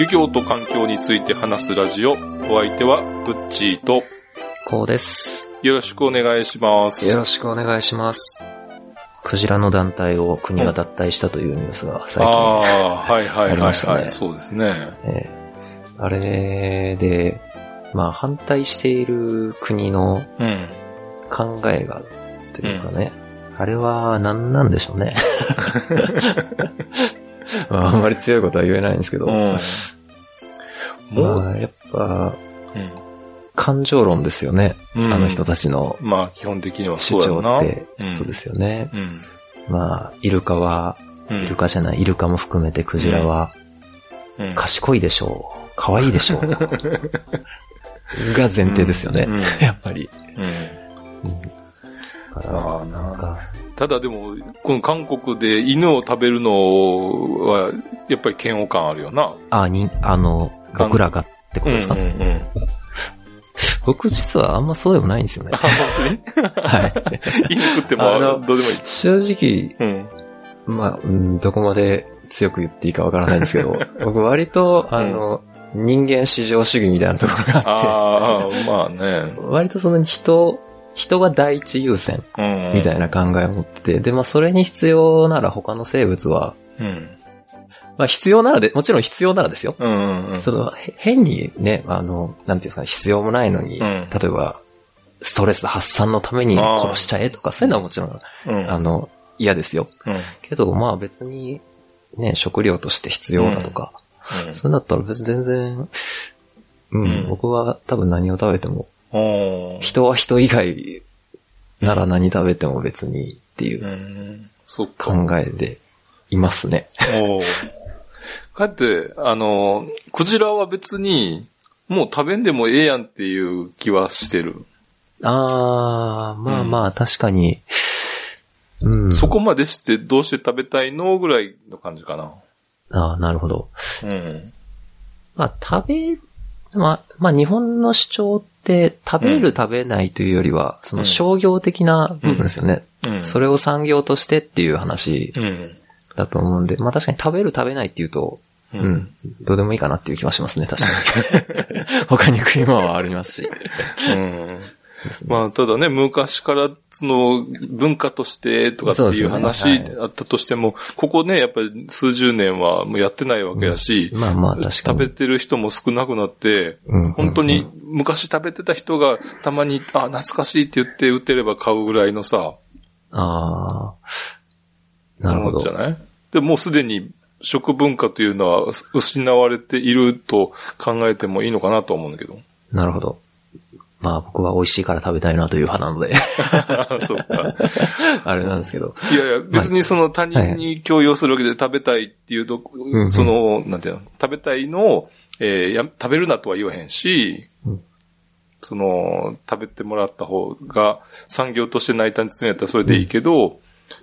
漁業と環境について話すラジオ。お相手は、ブッチーと、こうです。よろしくお願いします。よろしくお願いします。クジラの団体を国が脱退したというニュースが最近、はいはいありはい、ましたねはい。そうですね。えーあれで、まあ反対している国のうん。考えが、というかね、あれは何なんでしょうね。まああんまり強いことは言えないんですけど、うん。もう、まあやっぱうん感情論ですよね。うんあの人たちのまあ、基本的には主張。って、うんそうですよね。うん。まあ、イルカは、うんイルカじゃない、イルカも含めてクジラは、うん賢いでしょう。可愛いでしょう。が前提ですよね。やっぱり。あななんか、ただでも、この韓国で犬を食べるのは、やっぱり嫌悪感あるよな。あ、に、あの、僕らがってことですか、うんうんうん。僕実はあんまそうでもないんですよねあ、。本当に？はい。犬食ってもあのどうでもいい。正直、うん。まあ、うんどこまで強く言っていいかわからないんですけど、僕割と、あの、人間至上主義みたいなところがあって、ああ、まあね。割とその人、人が第一優先うん。みたいな考えを持ってて、で、まあそれに必要なら他の生物は、うん。まあ必要ならで、もちろん必要ならですよ。うんうんうん。その、へ変にね、あの、なんていうんですかね、必要もないのに、うん例えば、ストレス発散のために殺しちゃえとか、そういうのはもちろん、うん。あの、嫌ですよ。うん。けど、まあ別に、ね、食料として必要だとか、それだったら別に全然、うん、うん僕は多分何を食べても、うん。人は人以外なら何食べても別にっていう。考えでいますね。おーかえって、あの、クジラは別に、もう食べんでもええやんっていう気はしてる。あー、まあまあ確かに、うん。そこまでしてどうして食べたいのぐらいの感じかな。あーなるほど。うん。まあ食べ、まあ、まあ日本の主張って食べる食べないというよりは、その商業的な部分ですよね。うん。それを産業としてっていう話うん。だと思うんで、まあ確かに食べる食べないっていうと、ううんん、どうでもいいかなっていう気はしますね、確かに。他に食い物はありますし。うん。まあ、ただね、昔から、その、文化としてとかっていう話はいあったとしても、ここね、やっぱり数十年はもうやってないわけやし、まあまあ確か食に。べてる人も少なくなって、うん本当に昔食べてた人がたまに、あ、懐かしいって言って売ってれば買うぐらいのさ、ああ。なるほどじゃ。ない？で、もうすでに食文化というのは失われていると考えてもいいのかなと思うんだけど。なるほど。まあ僕は美味しいから食べたいなという派なので、そうか。あれなんですけど。いやいや、別にその他人に強要するわけで食べたいっていうと、うんその、なんていうの、食べたいのを、えーや、食べるなとは言わへんし、うんその、食べてもらった方が産業として成り立つんやったらそれでいいけど、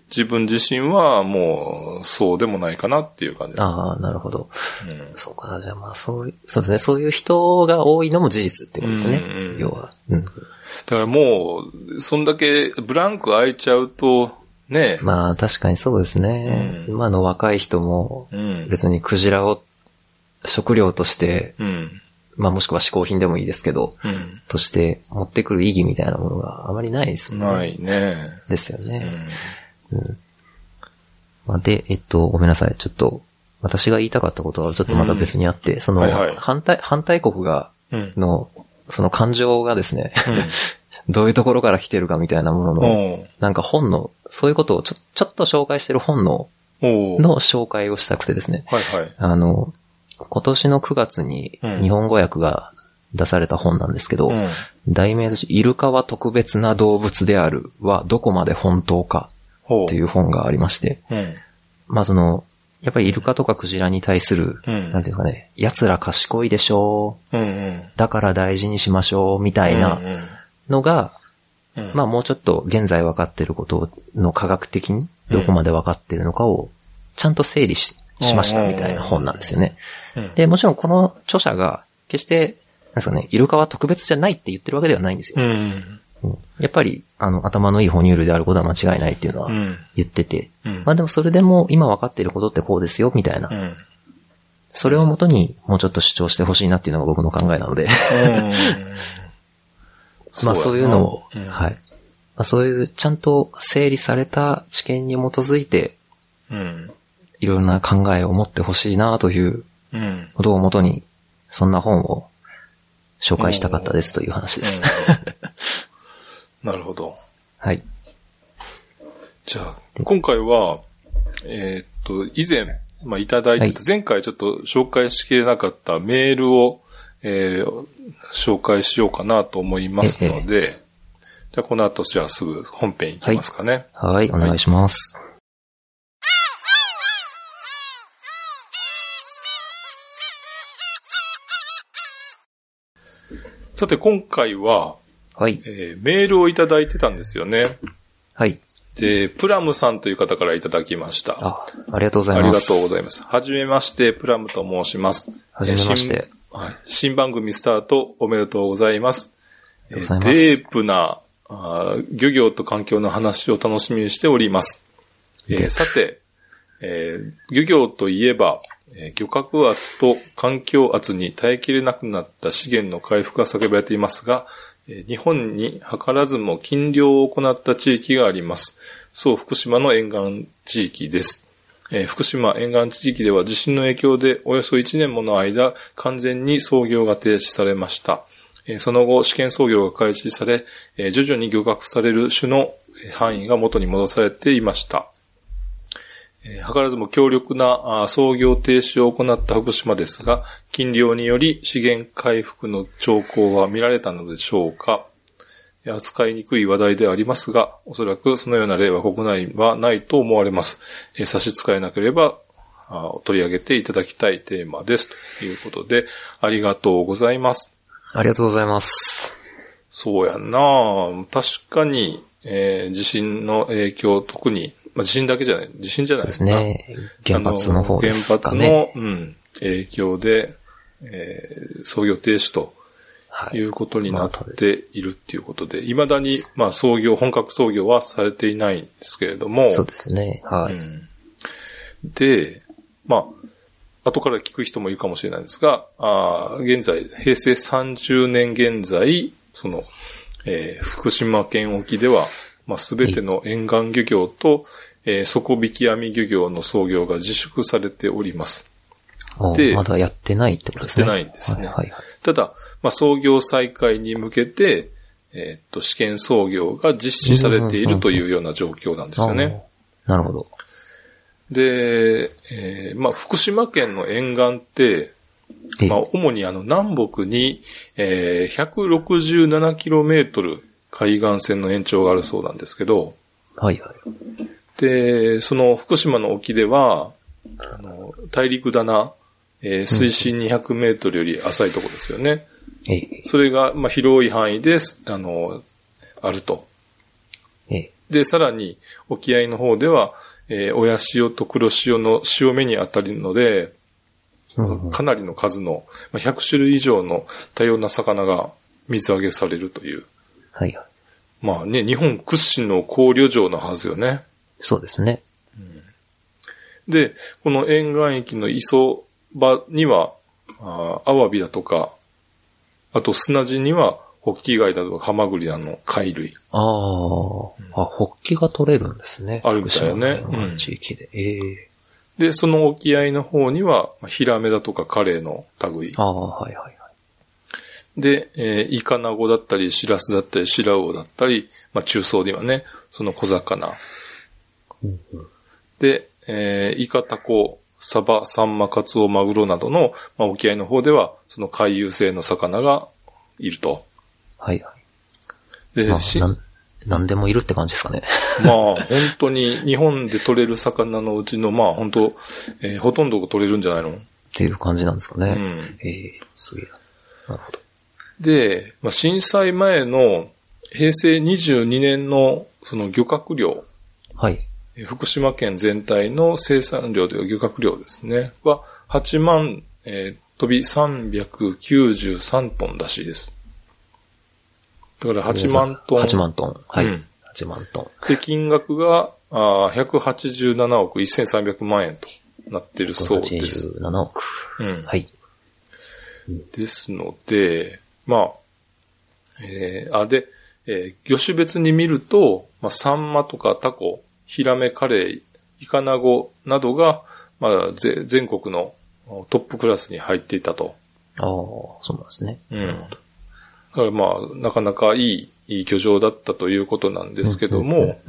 自分自身はもうそうでもないかなっていう感じ。ああ、なるほど。うんそうか、じゃあまあそういう、そうですね、そういう人が多いのも事実ってことですね。うんうん要は。うん。だからもう、そんだけブランク空いちゃうと、ね、まあ確かにそうですね。うん今の若い人もうん。別にクジラを食料として、うん。まあもしくは嗜好品でもいいですけど、うん。として持ってくる意義みたいなものがあまりないですよね。ないね。ですよね。うん。まあ、で、えっと、ごめんなさい。ちょっと、私が言いたかったことはちょっとまた別にあって、その、はいはい反対、反対国が、うん。の、その感情がですね、どういうところから来てるかみたいなものの、なんか本の、そういうことをちょ、ちょっと紹介してる本の、の紹介をしたくてですね、はいはい。あの、今年の9月にうん日本語訳が出された本なんですけど、うん。題名として、イルカは特別な動物であるはどこまで本当かほう。っていう本がありまして、うん。まあその、やっぱりイルカとかクジラに対する、うん。なんていうんですかね、奴ら賢いでしょう、うんうん。だから大事にしましょう、みたいなのが、うん、まあもうちょっと現在分かっていることの科学的にどこまで分かっているのかをちゃんと整理ししましたみたいな本なんですよね。うんで、もちろんこの著者が、決して、なんですかね、イルカは特別じゃないって言ってるわけではないんですよ。うん。うんやっぱり、あの、頭のいい哺乳類であることは間違いないっていうのはうん。言ってて、うんまあでもそれでも今分かっていることってこうですよ、みたいな。うん。それをもとにもうちょっと主張してほしいなっていうのが僕の考えなので、まあそういうのを、うんはい。まあそういうちゃんと整理された知見に基づいて、うん。いろいろな考えを持ってほしいなといううん。ことをもとに、そんな本を紹介したかったですという話です。なるほど。はい。じゃあ、今回は、えーっと、以前、まあ、いただいてた、はい前回ちょっと紹介しきれなかったメールを、えー紹介しようかなと思いますので、じゃあこの後、じゃあすぐ本編いきますかね。はい、お願いします。さて、今回は、はい。えーメールをいただいてたんですよね。はい。で、プラムさんという方からいただきました。あ、ありがとうございあます。りがとうございます。はじめまして、プラムと申します。はじめまして新。はい。新番組スタートおめでとうございます。ありがとうございますデープなあー漁業と環境の話を楽しみにしております。えーさて、えー漁業といえば、えー漁獲圧と環境圧に耐えきれなくなった資源の回復が叫ばれていますが、えー日本に図らずも禁漁を行った地域があります。そう、福島の沿岸地域です。えー福島沿岸地域では地震の影響でおよそ1年もの間完全に操業が停止されました。えーその後試験操業が開始され、えー徐々に漁獲される種の範囲が元に戻されていました。えー図らずも強力な操業停止を行った福島ですが、禁漁により資源回復の兆候は見られたのでしょうかえー扱いにくい話題ではありますが、おそらくそのような例は国内はないと思われます。えー差し支えなければ、あー取り上げていただきたいテーマです。ということで、ありがとうございます。ありがとうございます。そうやんな確かに、えー地震の影響、特に、まあ、地震だけじゃない、地震じゃないですね。原発の方ですね。原発の、うん、影響で、えー操業停止とはいい。うことになっているっていうことで、未だに、まあ、操業、本格操業はされていないんですけれども、そうですね。はい。うんで、まあ、後から聞く人もいるかもしれないんですが、あー現在、平成30年現在、その、えー福島県沖では、まあ、すべての沿岸漁業と、えー底引き網漁業の操業が自粛されております。おでまだやってないってことですね。やってないんですねはいはいはい。ただ、まあ、操業再開に向けて、えーっと、試験操業が実施されているというような状況なんですよね。なるほど。で、えーまあ、福島県の沿岸って、えまあ、主にあの南北に、えー 167km 海岸線の延長があるそうなんですけど、はいはい。で、その福島の沖では、あの大陸棚、えー水深200メートルより浅いところですよね。ええそれが、まあ、広い範囲です、あの、あると。ええで、さらに、沖合の方では、えー親潮と黒潮の潮目に当たるので、うんうんかなりの数の、まあ100種類以上の多様な魚が水揚げされるという。はいはい。まあね、日本屈指の香料場のはずよね。そうですね。で、この沿岸域の磯場には、あーアワビだとか、あと砂地には、ホッキ貝だとかハマグリなの貝類。ああ、あ、ホッキが取れるんですね。あるみたいよねうん地域で。ええで、その沖合の方には、まあヒラメだとかカレイの類。ああ、はいはいはい。で、えーイカナゴだったり、シラスだったり、シラウオだったり、まあ中層にはね、その小魚。うんうんで、えーイカ、タコ、サバ、サンマ、カツオ、マグロなどの、まあ、沖合の方では、その回遊性の魚がいると。はいはい。で、まあ、しなん、でもいるって感じですかね。まあ、本当に日本で取れる魚のうちの、まあ、本当、えーほとんどが取れるんじゃないの？っていう感じなんですかね。うんええすげえな。なるほど。で、まあ、震災前の平成22年のその漁獲量、はい。えー福島県全体の生産量というか漁獲量ですね、は8万、えー飛び393トンらしいです。だから8万トン。8万トン。はい。うん8万トン。で、金額があー187億1300万円となっているそうです。87億。うんはい。ですので、まあ、えーあ、で、えー魚種別に見ると、まあ、サンマとかタコ、ヒラメカレイ、イカナゴなどが、まあ、ぜ全国のおトップクラスに入っていたと。ああ、そうなんですね。うん。だからまあ、なかなかいい、いい漁場だったということなんですけども、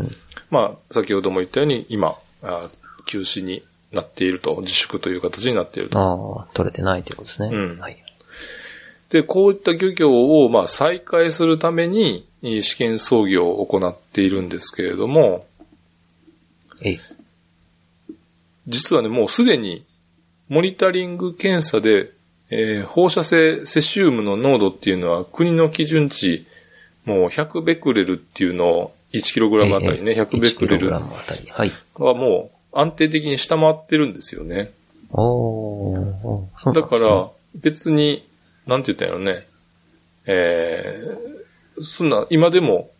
まあ、先ほども言ったように、今、あ休止になっていると、自粛という形になっていると。ああ、取れてないということですね。うんはい。で、こういった漁業を、まあ、再開するために、えー試験操業を行っているんですけれども、実はね、もうすでに、モニタリング検査で、えー放射性セシウムの濃度っていうのは国の基準値、もう100ベクレルっていうのを 1kg あたりね、100ベクレル 1kg はあたり。はい。もう安定的に下回ってるんですよね。おーおーそうなんだから、別に、なんて言ったんやろね。えー、そんな、今でも、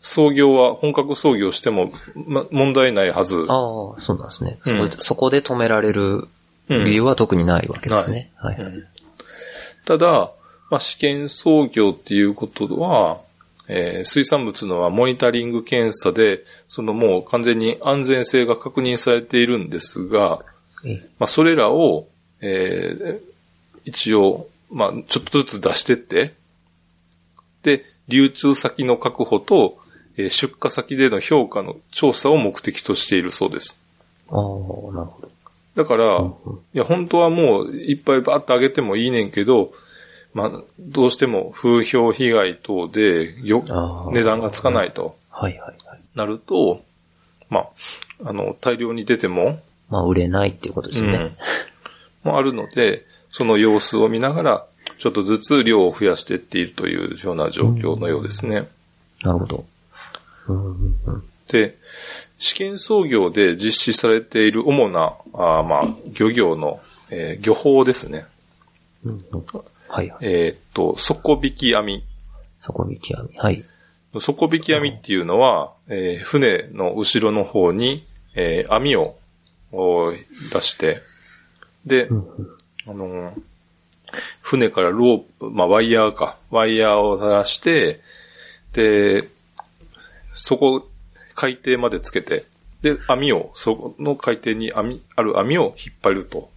創業は、本格創業しても、ま、問題ないはず。ああ、そうなんですね。うんそこでそこで止められる理由は特にないわけですね。はい。うんただ、まあ、試験操業っていうことは、えー水産物のはモニタリング検査で、そのもう完全に安全性が確認されているんですが、まあ、それらを、えー一応、まあ、ちょっとずつ出してって、で、流通先の確保と、えー出荷先での評価の調査を目的としているそうです。ああ、なるほど。だから、うんいや、本当はもういっぱいバーッと上げてもいいねんけど、まあ、どうしても風評被害等でよ値段がつかないとはいはいはい。なると、まあ、あの、大量に出ても、まあ、売れないっていうことですよね。うん、もあるので、その様子を見ながら、ちょっとずつ量を増やしていっているというような状況のようですね。なるほど。で、試験操業で実施されている主な、あーまあ、漁業の、えー漁法ですね。はいはい。えーっと、底引き網。底引き網。はい。底引き網っていうのは、えー船の後ろの方に、えー網をお出して、で、あのー船からロープ、まあ、ワイヤーか、ワイヤーを出して、で、そこ、海底までつけて、で、網を、そこの海底に網、ある網を引っ張ると。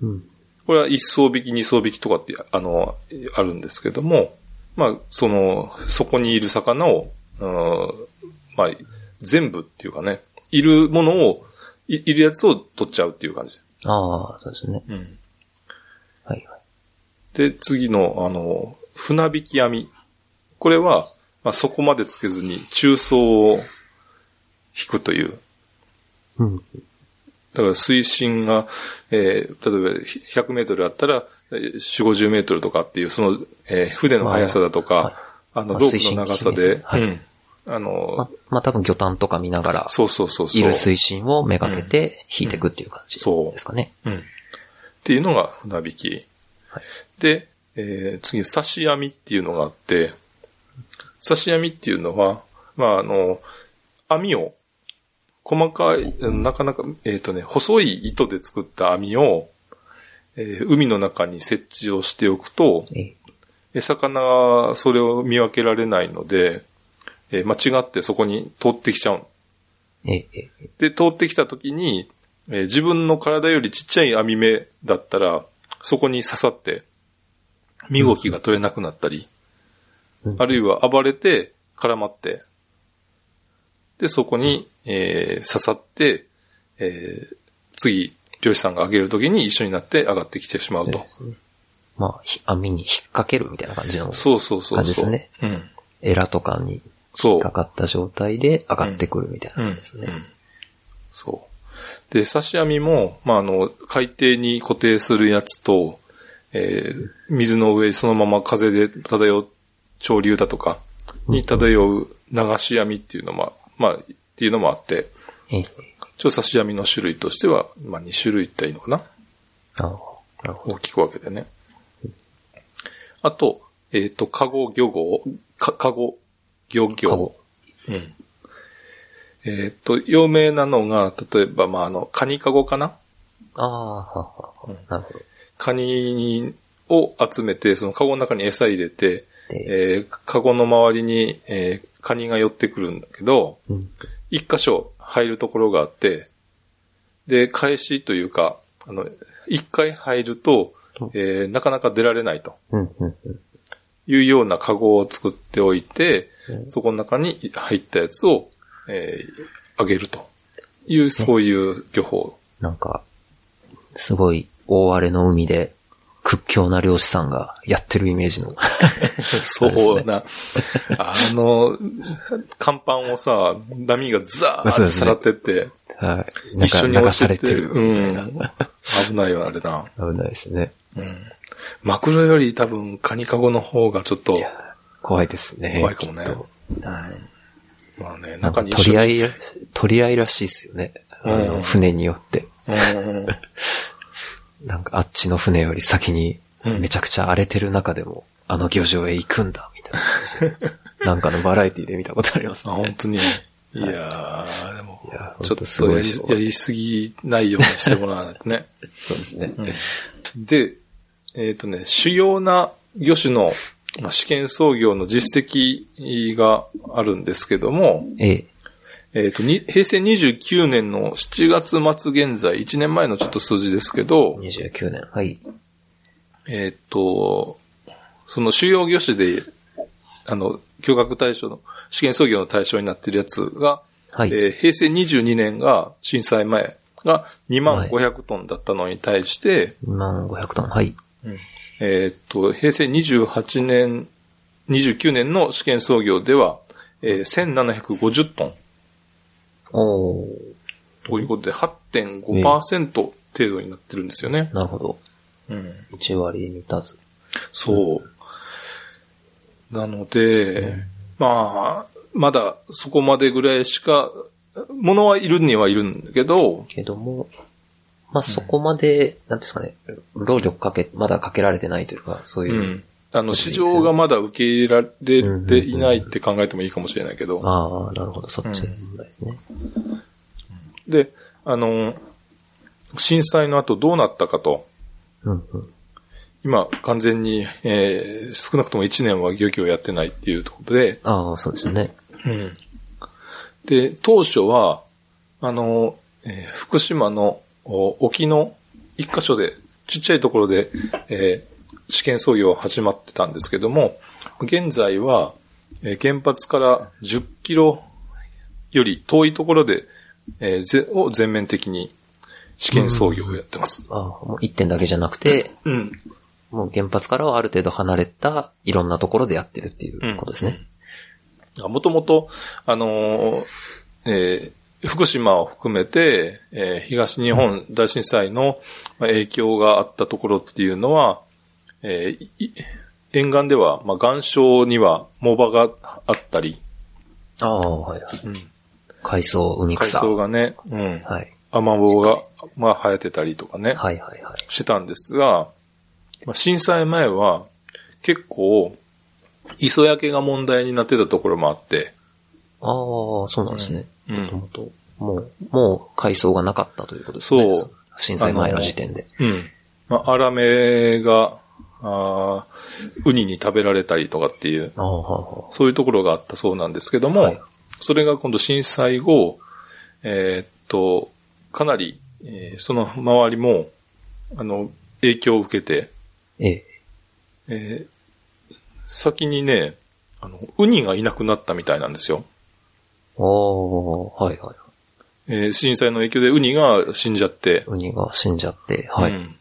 うん。これは一層引き、二層引きとかって、あの、あるんですけども、まあ、その、そこにいる魚を、うんまあ、全部っていうかね、いるものを、いいるやつを取っちゃうっていう感じ。ああ、そうですね。うん。はいはい。で、次の、あの、船引き網。これは、まあ、そこまでつけずに、中層を引くという。うん。だから水深が、えー例えば100メートルあったら、えー4、50メートルとかっていう、その、えー船の速さだとか、はいあの、まあロープの長さで、水深決めてうんあの、ま、まあ、多分魚探とか見ながら、そうそうそうそう。いる水深をめがけて引いていくっていう感じそうですかね。うん。っていうのが船引き。はいで、えー次、刺し網っていうのがあって、刺し網っていうのは、まあ、あの、網を、細かい、なかなか、えっ、とね、細い糸で作った網を、えー海の中に設置をしておくと、ええ魚はそれを見分けられないので、えー間違ってそこに通ってきちゃう。で、通ってきた時に、えー自分の体よりちっちゃい網目だったら、そこに刺さって、身動きが取れなくなったり、うんあるいは暴れて絡まって、で、そこに、えー刺さって、えー次、漁師さんが上げる時に一緒になって上がってきてしまうと。まあ、ひ網に引っ掛けるみたいな感じの、そうそうそうそう。感じですねうん。エラとかにそう。かかった状態で上がってくるみたいなうん感じですね。うんそう。で、刺し網も、まあ、あの、海底に固定するやつと、えー水の上そのまま風で漂う、潮流だとか、に漂う流し網っていうのも、まあ、っていうのもあって、ええ。一応刺し網の種類としては、まあ2種類っていいのかなああ、なるほど。大きく分けてね。あと、えっ、と、カゴ漁業、か、カゴ漁業。うん。えっ、と、有名なのが、例えば、まあ、あの、カニカゴかなああ、はははなるほど。カニを集めて、そのカゴの中に餌入れて、で、えー、カゴの周りに、えーカニが寄ってくるんだけど、うん。一箇所入るところがあって、で、返しというか、あの、一回入ると、えーなかなか出られないと。いうようなカゴを作っておいて、うんそこの中に入ったやつを、えーあげるという、そういう漁法。なんか、すごい大荒れの海で屈強な漁師さんがやってるイメージの。そうな、あの、甲板をさ、波がザーってさらってって、はい。なん一緒に落ちてってされてる。うん。危ないわ、あれな。危ないですね。うん。マクロより多分カニカゴの方がちょっと怖いですね。怖いかもねはい。まあね、中に。取り合いら、取り合いらしいですよね。うん船によって。うんなんかあっちの船より先に、うんめちゃくちゃ荒れてる中でも、あの漁場へ行くんだ、みたいな感じで。なんかのバラエティで見たことありますあ、ね。本当に。いやー、でもちょっとやりやりすぎないようにしてもらわないとね。そうですね。で、えっ、とね、主要な魚種の、まあ、試験操業の実績があるんですけども、ええ。えっ、と、に平成29年の7月末現在、1年前のちょっと数字ですけど、29年。はい。えっ、と、その主要魚種で、あの、漁獲対象の、試験操業の対象になっているやつが、はい。えー平成22年が震災前が2万500トンだったのに対して、2万500トン。はい。えーっと、平成28年、29年の試験操業では、えー1750トンおー。ということで8.5%程度になってるんですよね。なるほど。うん、1割に満たず。そう。なので、まあ、まだそこまでぐらいしか、ものはいるにはいるんだけど、けども、まあ、そこまで、なんていうんですかね、労力かけ、まだかけられてないというか、そういうう、ん。あの、市場がまだ受け入れられていないって考えてもいいかもしれないけど。ああ、なるほど、そっちの問題ですね。で、あの、震災の後どうなったかと。うん、うん。今、完全に、えー少なくとも1年は漁業をやってないっていうところで、ああ、そうですね。で、当初は、あの、えー福島のお沖の一箇所で、ちっちゃいところで、えー試験操業始まってたんですけども、現在は、えー原発から10キロより遠いところで、えーぜを全面的に試験操業をやってます。ああ、もう一点だけじゃなくて、うん。もう原発からはある程度離れた、いろんなところでやってるっていうことですね。もともと、あのーえー福島を含めて、えー東日本大震災のまあ影響があったところっていうのは、えーい沿岸では、まあ、岩礁には藻場があったり、ああ、はいはい。海藻、海海草。藻がね、うん、はい。アマモが、まあ、生えてたりとかね、はいはいはい。してたんですが、まあ、震災前は結構、磯焼けが問題になってたところもあって、ああ、そうなんですね。うんもともと、もう、もう海藻がなかったということですね。そう震災前の時点で。うん。まあ、アラメが、あーウニに食べられたりとかっていう、そういうところがあったそうなんですけども、はいそれが今度震災後、えーっと、かなり、えーその周りも、あの、影響を受けて、ええ。えー先にね、あの、ウニがいなくなったみたいなんですよ。ああ、はいはい。えー震災の影響でウニが死んじゃって、ウニが死んじゃって、はい。うん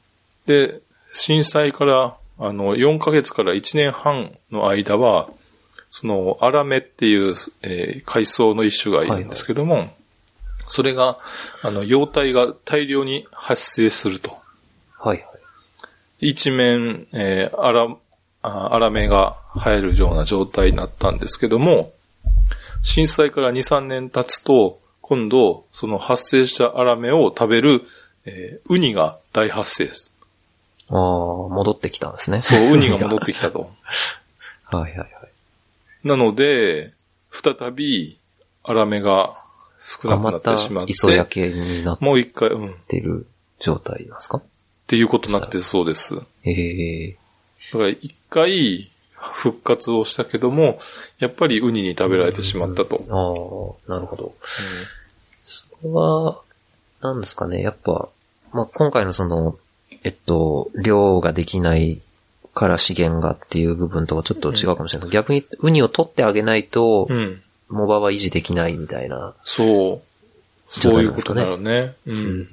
で、震災から、あの、4ヶ月から1年半の間は、その、アラメっていう、えー海藻の一種がいるんですけども、それが、あの、幼体が大量に発生すると。はいはい。一面、えー、アラ、あアラメが生えるような状態になったんですけども、震災から2、3年経つと、今度、その発生したアラメを食べる、えーウニが大発生です。ああ、戻ってきたんですね。そう、ウニが戻ってきたと。はいはいはい。なので、再び、アラメが少なくなったてしまって、磯焼けになっもう一回、うん、ってる状態なんですか？ていうことになってそうです。だええから一回復活をしたけども、やっぱりウニに食べられてしまったと。ああ、なるほど。それは、なんですかね、やっぱ、まあ、今回のその、えっと、量ができないから資源がっていう部分とはちょっと違うかもしれないです。逆にウニを取ってあげないとう、ん。モバは維持できないみたいな。そう。そういうことだろうね。う。うんん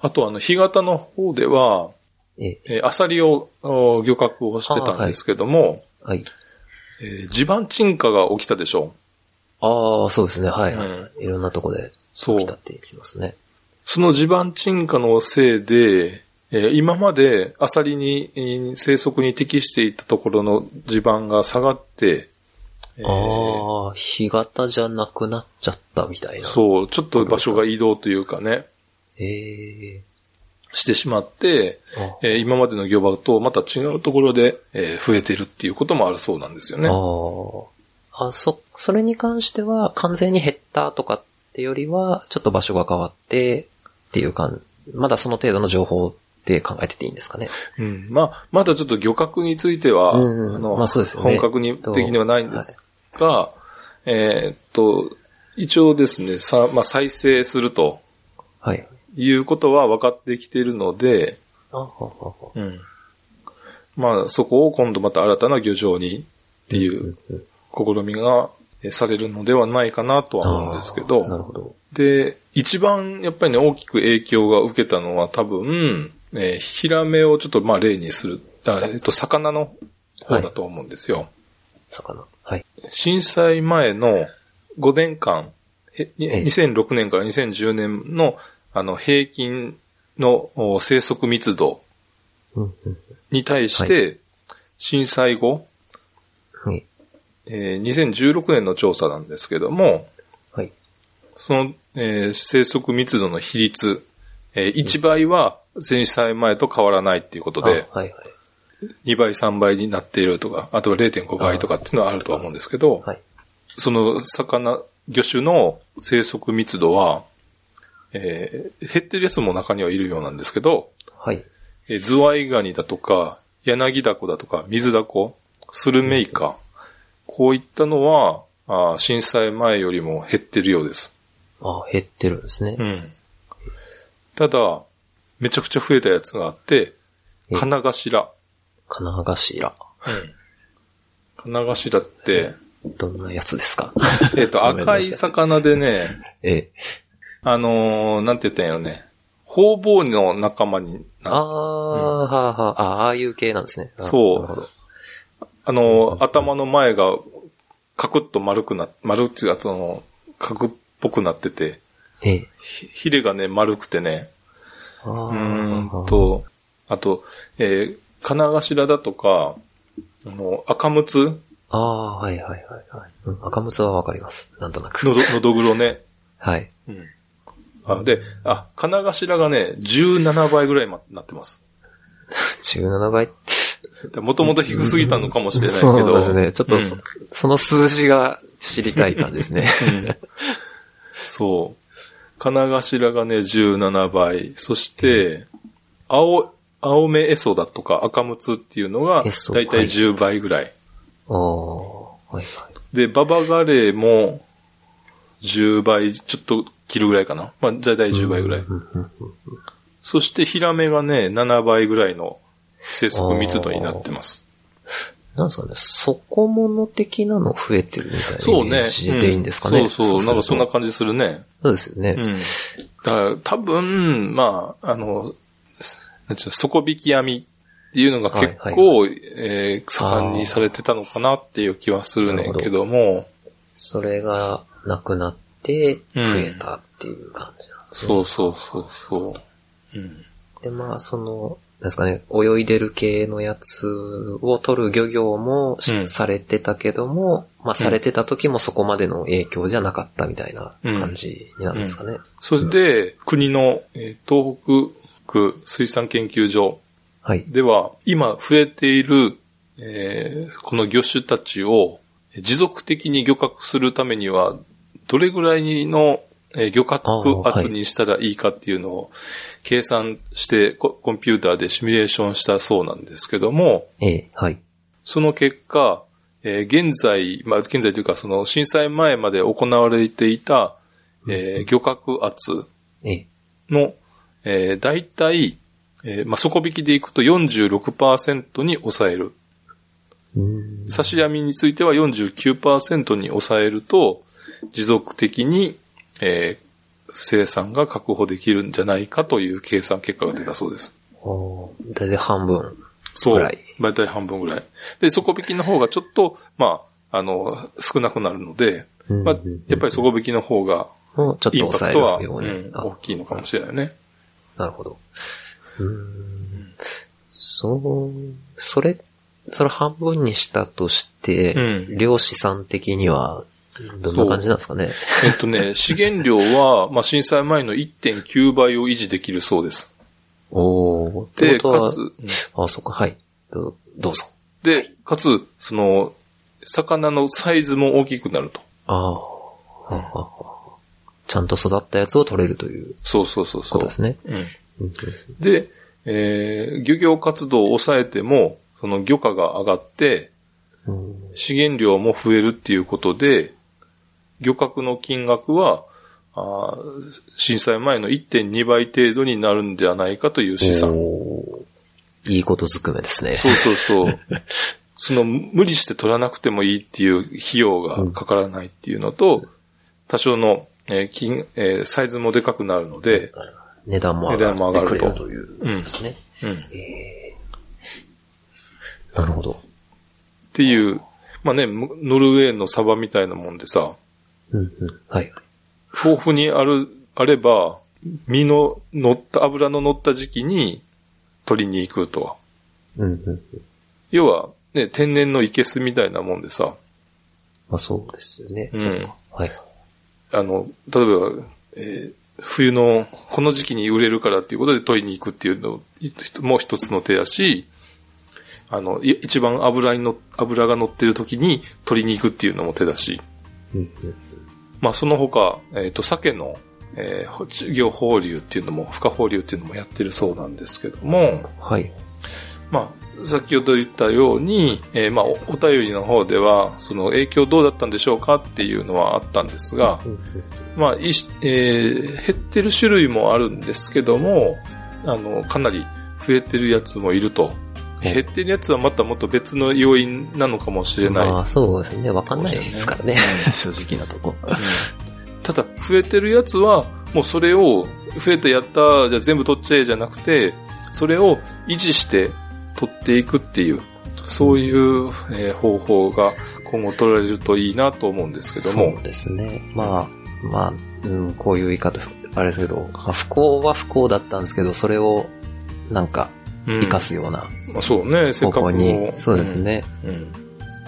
あとあの、干潟の方では、え、えーアサリをお漁獲をしてたんですけども、はい。えー地盤沈下が起きたでしょああ、そうですね、はい、はいうんいろんなとこでそう。起きたって言いますね。その地盤沈下のせいで、えー今までアサリに、えー生息に適していたところの地盤が下がって、えーああ、干潟じゃなくなっちゃったみたいな。そう、ちょっと場所が移動というかね、ええしてしまって、あえー今までの漁場とまた違うところで、えー増えてるっていうこともあるそうなんですよね。ああ。あ、そ、それに関しては完全に減ったとかってよりは、ちょっと場所が変わってっていう感まだその程度の情報って考えてていいんですかね。うん。まあ、まだちょっと漁獲については、うんうんあの、まあそうですよね本格に的にはないんですが、えーっと、一応ですね、さ、まあ、再生するとはい。いうことは分かってきているので、あはははうん。まあ、そこを今度また新たな漁場にっていううん試みがえされるのではないかなとは思うんですけあーなるど、ほど。で、一番やっぱりね、大きく影響が受けたのは多分、えーヒラメをちょっとまあ例にする、あえっと、魚の方だと思うんですよ。魚。はい。震災前の5年間、ええ2006年から2010年のあの平均のお生息密度に対して、震災後、はい。えー2016年の調査なんですけども、はい。その、えー生息密度の比率、えー1倍は震災前と変わらないっていうことで、あはいはい。2倍3倍になっているとか、あとは0.5倍とかっていうのはあるとは思うんですけど、はい。その魚、魚種の生息密度は、えー減ってるやつも中にはいるようなんですけど、はい。えーズワイガニだとか、柳ダコだとか、水ダコ、スルメイカ、こういったのは、あー震災前よりも減ってるようです。あ減ってるんですね。うん。ただ、めちゃくちゃ増えたやつがあって、え金頭。金頭。うん。金頭って、どんなやつですか？えっ、と、ごめんなさい赤い魚でね、ええ。あのーなんて言ったんやろね。方々の仲間にな、ああ、はあはあ、あああいう系なんですね。あそうなるほど。あのー頭の前が、カクッと丸くな、丸っていうか、その、角っぽくなってて、ええ。ひヒレがね、丸くてね、ああ。うーんと、あと、えー金頭だとか、あの、赤むつ？ああ、はいはいはいはい。うん、赤むつはわかります。なんとなく。のど、のどぐろね。はい。うん。あ、で、あ、金頭がね、17倍ぐらいまなってます。17倍？もともと低すぎたのかもしれないけ そうど。ですね。ちょっとそ、うんその数字が知りたい感じですね。そう。金頭がね、17倍。そして、青、青目エソだとか赤ムツっていうのが、だいたい10倍ぐらい。はいはい。で、ババガレーも、10倍、ちょっと切るぐらいかな。まあ、だいたい10倍ぐらい。そして、ヒラメがね、7倍ぐらいの生息密度になってます。なんですかね、底物的なの増えてるみたいなそうね。イメージでいいんですかね。うんそうそう。なんかそんなじ。感じするね。そうですよね。うん。だから多分、まあ、あの、底引き網っていうのが結構、えー盛んにされてたのかなっていう気はするねんけども、それがなくなって、増えたっていう感じなんですね。そうそうそうそう。うん。で、まあ、その、ですかね、泳いでる系のやつを取る漁業もし、うんされてたけども、まあされてた時もそこまでの影響じゃなかったみたいな感じになるんですかね。それで、国の、えー東北区水産研究所はい。では、今増えている、えーこの魚種たちを持続的に漁獲するためには、どれぐらいのえー漁獲圧にしたらいいかっていうのを計算してココンピューターでシミュレーションしたそうなんですけども、ええ、はい。その結果、えー現在、まあ、現在というかその震災前まで行われていた、えー漁獲圧ええ、の、えー、大体、えーまあ、底引きでいくと46%に抑える。刺し網については49%に抑えると、持続的に、えー生産が確保できるんじゃないかという計算結果が出たそうです。おーだいたい半分。そう。大体半分ぐらい。で、底引きの方がちょっと、まあ、あの、少なくなるので、うんまあ、やっぱり底引きの方が、もうちょっとインパ抑えクトは、うん、あ大きいのかもしれないね。なるほど。うーん。そう、それ、それ半分にしたとして、うん漁師さん的には、どんな感じなんですかね。えっとね、資源量は、まあ、震災前の1.9倍を維持できるそうです。おで、かつ、うんあ、そっか、はい。どどうぞ。で、かつ、その、魚のサイズも大きくなると。ああ、はははちゃんと育ったやつを取れるというそうそうそうそう。ことですね。うん。うんで、えー漁業活動を抑えても、その漁価が上がって、うん資源量も増えるっていうことで、漁獲の金額は、あー震災前の1.2倍程度になるんではないかという試算。いいことずくめですね。そうそうそう。その、無理して取らなくてもいいっていう費用がかからないっていうのと、多少の、えー金えーサイズもでかくなるので、値段も上値段も上がるとというですね。うん。なるほど。っていう、まあね、むノルウェーのサバみたいなもんでさ、うんうん。はい。豊富にある、あれば、身の乗った、油の乗った時期に取りに行くとは。うんうんうん。要は、ね、天然の生けすみたいなもんでさ、まあそうですよね。うん。はい。あの、例えば、えー冬のこの時期に売れるからっていうことで取りに行くっていうのも一つの手やし、あの、い一番油にの、油が乗ってる時に取りに行くっていうのも手だし、うんうんまあその他、えっ、と、鮭の、えー、稚魚放流っていうのも、孵化放流っていうのもやってるそうなんですけども、はい。まあ、先ほど言ったように、えーまあお、お便りの方では、その影響どうだったんでしょうかっていうのはあったんですが、まあ、いしえー減ってる種類もあるんですけども、あの、かなり増えてるやつもいると。減ってるやつはまたもっと別の要因なのかもしれない。まあそうですね。わかんないですからね。正直なとこ。ただ、増えてるやつは、もうそれを、増えたやった、じゃあ全部取っちゃえじゃなくて、それを維持して取っていくっていう、そういう、えー方法が今後取られるといいなと思うんですけどもそう。ですね。まあ、まあ、うん、こういう言い方、あれですけど、まあ不幸は不幸だったんですけど、それを、なんか、うん活かすようなまあそうね、せっかくにの、そうですね。うん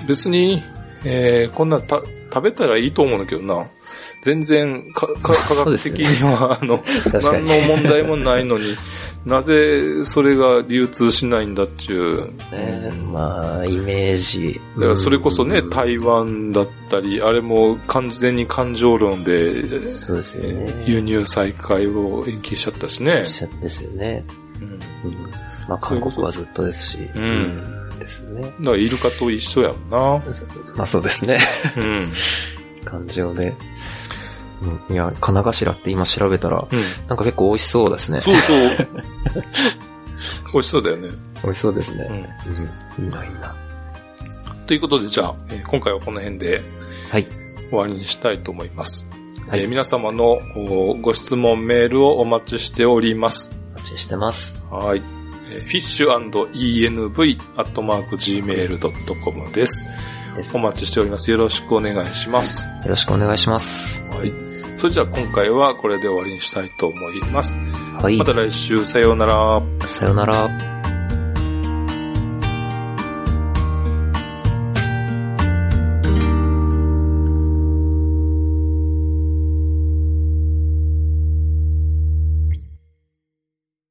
別に、えーこんなた食べたらいいと思うんだけどな。全然か、か、科学的には、あの、何に。の問題もないのに、なぜそれが流通しないんだっちゅう。ねまあ、イメージ。だからそれこそね、うん台湾だったり、あれも完全に感情論で、そうですよね。輸入再開を延期しちゃったしね。ですよね。うんうんまあ、韓国はずっとですし。うんうんですね。だからイルカと一緒やんな。まあそうですね。うん。感情で。うんいや、金頭って今調べたら、うん。なんか結構美味しそうですね。そうそう。美味しそうだよね。美味しそうですうね。ん。うん。いいな、いいな。ということで、じゃあ、えー今回はこの辺ではい。終わりにしたいと思います。はいえー皆様のおご質問、メールをお待ちしております。お待ちしてます。はい。えー fish&env.gmail.com です。です。お待ちしております。よろしくお願いします。よろしくお願いします。はい。それじゃあ今回はこれで終わりにしたいと思います。はいま。た来週さようなら。さよなら。